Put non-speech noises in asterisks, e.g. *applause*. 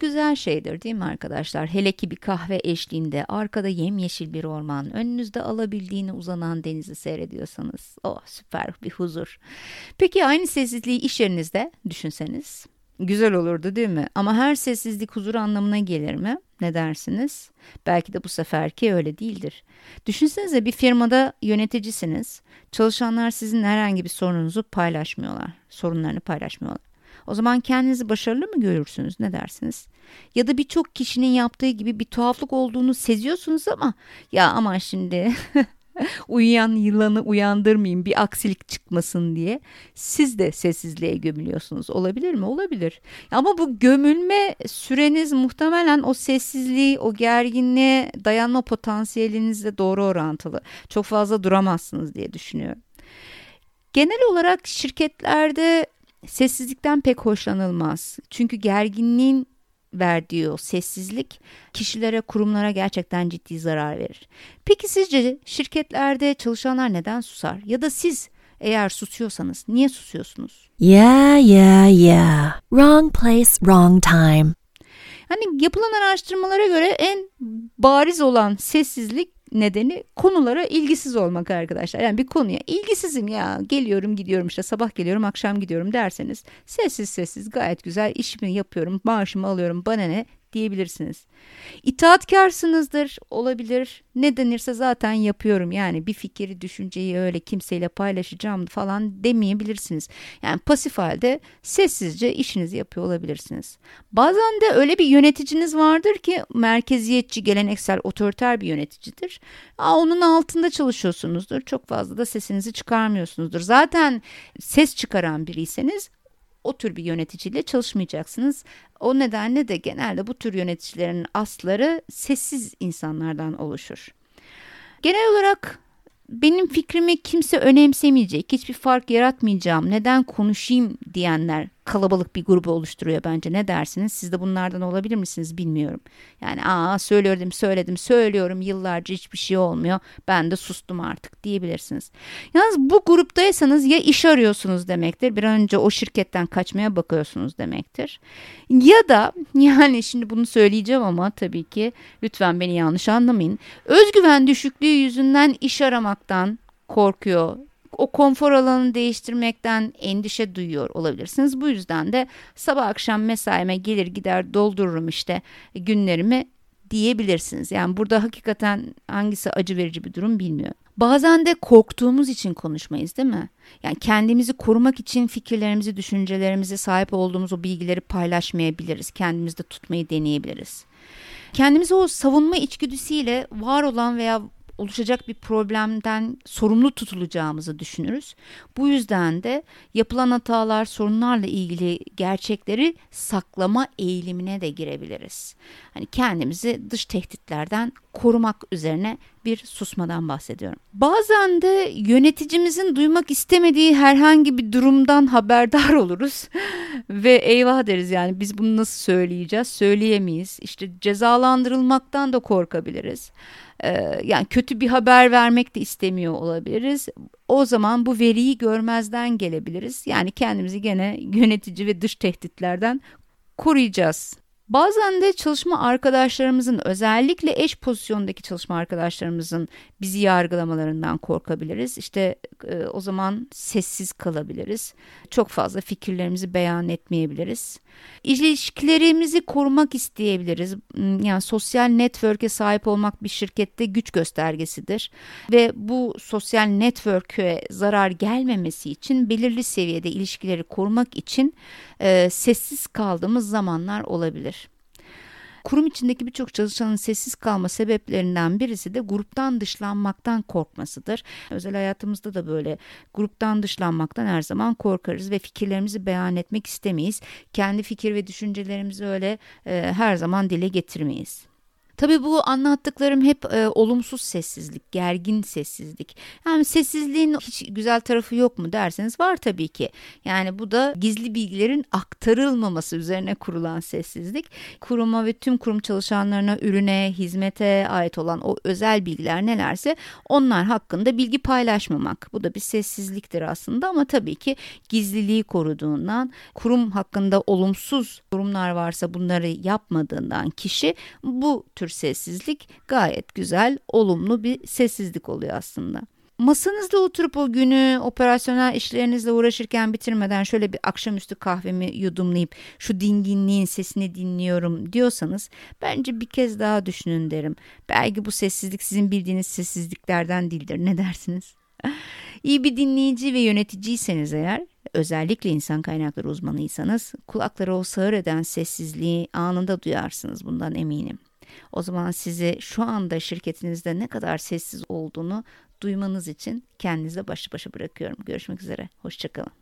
güzel şeydir değil mi arkadaşlar? Hele ki bir kahve eşliğinde arkada yemyeşil bir orman, önünüzde alabildiğine uzanan denizi seyrediyorsanız. Oh süper bir huzur. Peki aynı sessizliği iş yerinizde düşünseniz. Güzel olurdu değil mi? Ama her sessizlik huzur anlamına gelir mi? Ne dersiniz? Belki de bu seferki öyle değildir. Düşünsenize bir firmada yöneticisiniz. Çalışanlar sizin herhangi bir sorununuzu paylaşmıyorlar. Sorunlarını paylaşmıyorlar. O zaman kendinizi başarılı mı görürsünüz? Ne dersiniz? Ya da birçok kişinin yaptığı gibi bir tuhaflık olduğunu seziyorsunuz ama ya ama şimdi *laughs* uyuyan yılanı uyandırmayayım bir aksilik çıkmasın diye siz de sessizliğe gömülüyorsunuz. Olabilir mi? Olabilir. Ama bu gömülme süreniz muhtemelen o sessizliği, o gerginliğe dayanma potansiyelinizle doğru orantılı. Çok fazla duramazsınız diye düşünüyorum. Genel olarak şirketlerde sessizlikten pek hoşlanılmaz. Çünkü gerginliğin verdiği o sessizlik kişilere, kurumlara gerçekten ciddi zarar verir. Peki sizce şirketlerde çalışanlar neden susar? Ya da siz eğer susuyorsanız niye susuyorsunuz? Yeah, yeah, yeah. Wrong place, wrong time. Hani yapılan araştırmalara göre en bariz olan sessizlik nedeni konulara ilgisiz olmak arkadaşlar. Yani bir konuya ilgisizim ya geliyorum gidiyorum işte sabah geliyorum akşam gidiyorum derseniz sessiz sessiz gayet güzel işimi yapıyorum maaşımı alıyorum bana ne diyebilirsiniz. İtaatkarsınızdır olabilir. Ne denirse zaten yapıyorum. Yani bir fikri, düşünceyi öyle kimseyle paylaşacağım falan demeyebilirsiniz. Yani pasif halde sessizce işinizi yapıyor olabilirsiniz. Bazen de öyle bir yöneticiniz vardır ki merkeziyetçi, geleneksel, otoriter bir yöneticidir. Aa, onun altında çalışıyorsunuzdur. Çok fazla da sesinizi çıkarmıyorsunuzdur. Zaten ses çıkaran biriyseniz o tür bir yöneticiyle çalışmayacaksınız. O nedenle de genelde bu tür yöneticilerin asları sessiz insanlardan oluşur. Genel olarak benim fikrimi kimse önemsemeyecek, hiçbir fark yaratmayacağım, neden konuşayım diyenler kalabalık bir grubu oluşturuyor bence. Ne dersiniz? Siz de bunlardan olabilir misiniz bilmiyorum. Yani aa söylüyorum, söyledim, söylüyorum yıllarca hiçbir şey olmuyor. Ben de sustum artık diyebilirsiniz. Yalnız bu gruptaysanız ya iş arıyorsunuz demektir. Bir an önce o şirketten kaçmaya bakıyorsunuz demektir. Ya da *laughs* yani şimdi bunu söyleyeceğim ama tabii ki lütfen beni yanlış anlamayın. Özgüven düşüklüğü yüzünden iş aramaktan korkuyor o konfor alanını değiştirmekten endişe duyuyor olabilirsiniz. Bu yüzden de sabah akşam mesaime gelir gider doldururum işte günlerimi diyebilirsiniz. Yani burada hakikaten hangisi acı verici bir durum bilmiyorum. Bazen de korktuğumuz için konuşmayız değil mi? Yani kendimizi korumak için fikirlerimizi, düşüncelerimizi, sahip olduğumuz o bilgileri paylaşmayabiliriz. Kendimizde tutmayı deneyebiliriz. Kendimizi o savunma içgüdüsüyle var olan veya oluşacak bir problemden sorumlu tutulacağımızı düşünürüz. Bu yüzden de yapılan hatalar, sorunlarla ilgili gerçekleri saklama eğilimine de girebiliriz. Hani kendimizi dış tehditlerden korumak üzerine bir susmadan bahsediyorum. Bazen de yöneticimizin duymak istemediği herhangi bir durumdan haberdar *laughs* oluruz ve eyvah deriz yani biz bunu nasıl söyleyeceğiz? Söyleyemeyiz. İşte cezalandırılmaktan da korkabiliriz. Ee, yani kötü bir haber vermek de istemiyor olabiliriz. O zaman bu veriyi görmezden gelebiliriz. Yani kendimizi gene yönetici ve dış tehditlerden koruyacağız. Bazen de çalışma arkadaşlarımızın özellikle eş pozisyondaki çalışma arkadaşlarımızın bizi yargılamalarından korkabiliriz. İşte e, o zaman sessiz kalabiliriz. Çok fazla fikirlerimizi beyan etmeyebiliriz. İlişkilerimizi korumak isteyebiliriz. Hmm, yani sosyal network'e sahip olmak bir şirkette güç göstergesidir. Ve bu sosyal network'e zarar gelmemesi için belirli seviyede ilişkileri korumak için e, sessiz kaldığımız zamanlar olabilir. Kurum içindeki birçok çalışanın sessiz kalma sebeplerinden birisi de gruptan dışlanmaktan korkmasıdır. Özel hayatımızda da böyle gruptan dışlanmaktan her zaman korkarız ve fikirlerimizi beyan etmek istemeyiz. Kendi fikir ve düşüncelerimizi öyle e, her zaman dile getirmeyiz. Tabii bu anlattıklarım hep e, olumsuz sessizlik, gergin sessizlik. Yani sessizliğin hiç güzel tarafı yok mu derseniz var tabii ki. Yani bu da gizli bilgilerin aktarılmaması üzerine kurulan sessizlik. Kuruma ve tüm kurum çalışanlarına, ürüne, hizmete ait olan o özel bilgiler nelerse onlar hakkında bilgi paylaşmamak. Bu da bir sessizliktir aslında ama tabii ki gizliliği koruduğundan, kurum hakkında olumsuz durumlar varsa bunları yapmadığından kişi bu tür sessizlik gayet güzel, olumlu bir sessizlik oluyor aslında. Masanızda oturup o günü operasyonel işlerinizle uğraşırken bitirmeden şöyle bir akşamüstü kahvemi yudumlayıp şu dinginliğin sesini dinliyorum diyorsanız bence bir kez daha düşünün derim. Belki bu sessizlik sizin bildiğiniz sessizliklerden değildir. Ne dersiniz? *laughs* İyi bir dinleyici ve yöneticiyseniz eğer özellikle insan kaynakları uzmanıysanız kulaklara o sağır eden sessizliği anında duyarsınız bundan eminim. O zaman sizi şu anda şirketinizde ne kadar sessiz olduğunu duymanız için kendinize baş başa bırakıyorum. Görüşmek üzere. Hoşçakalın.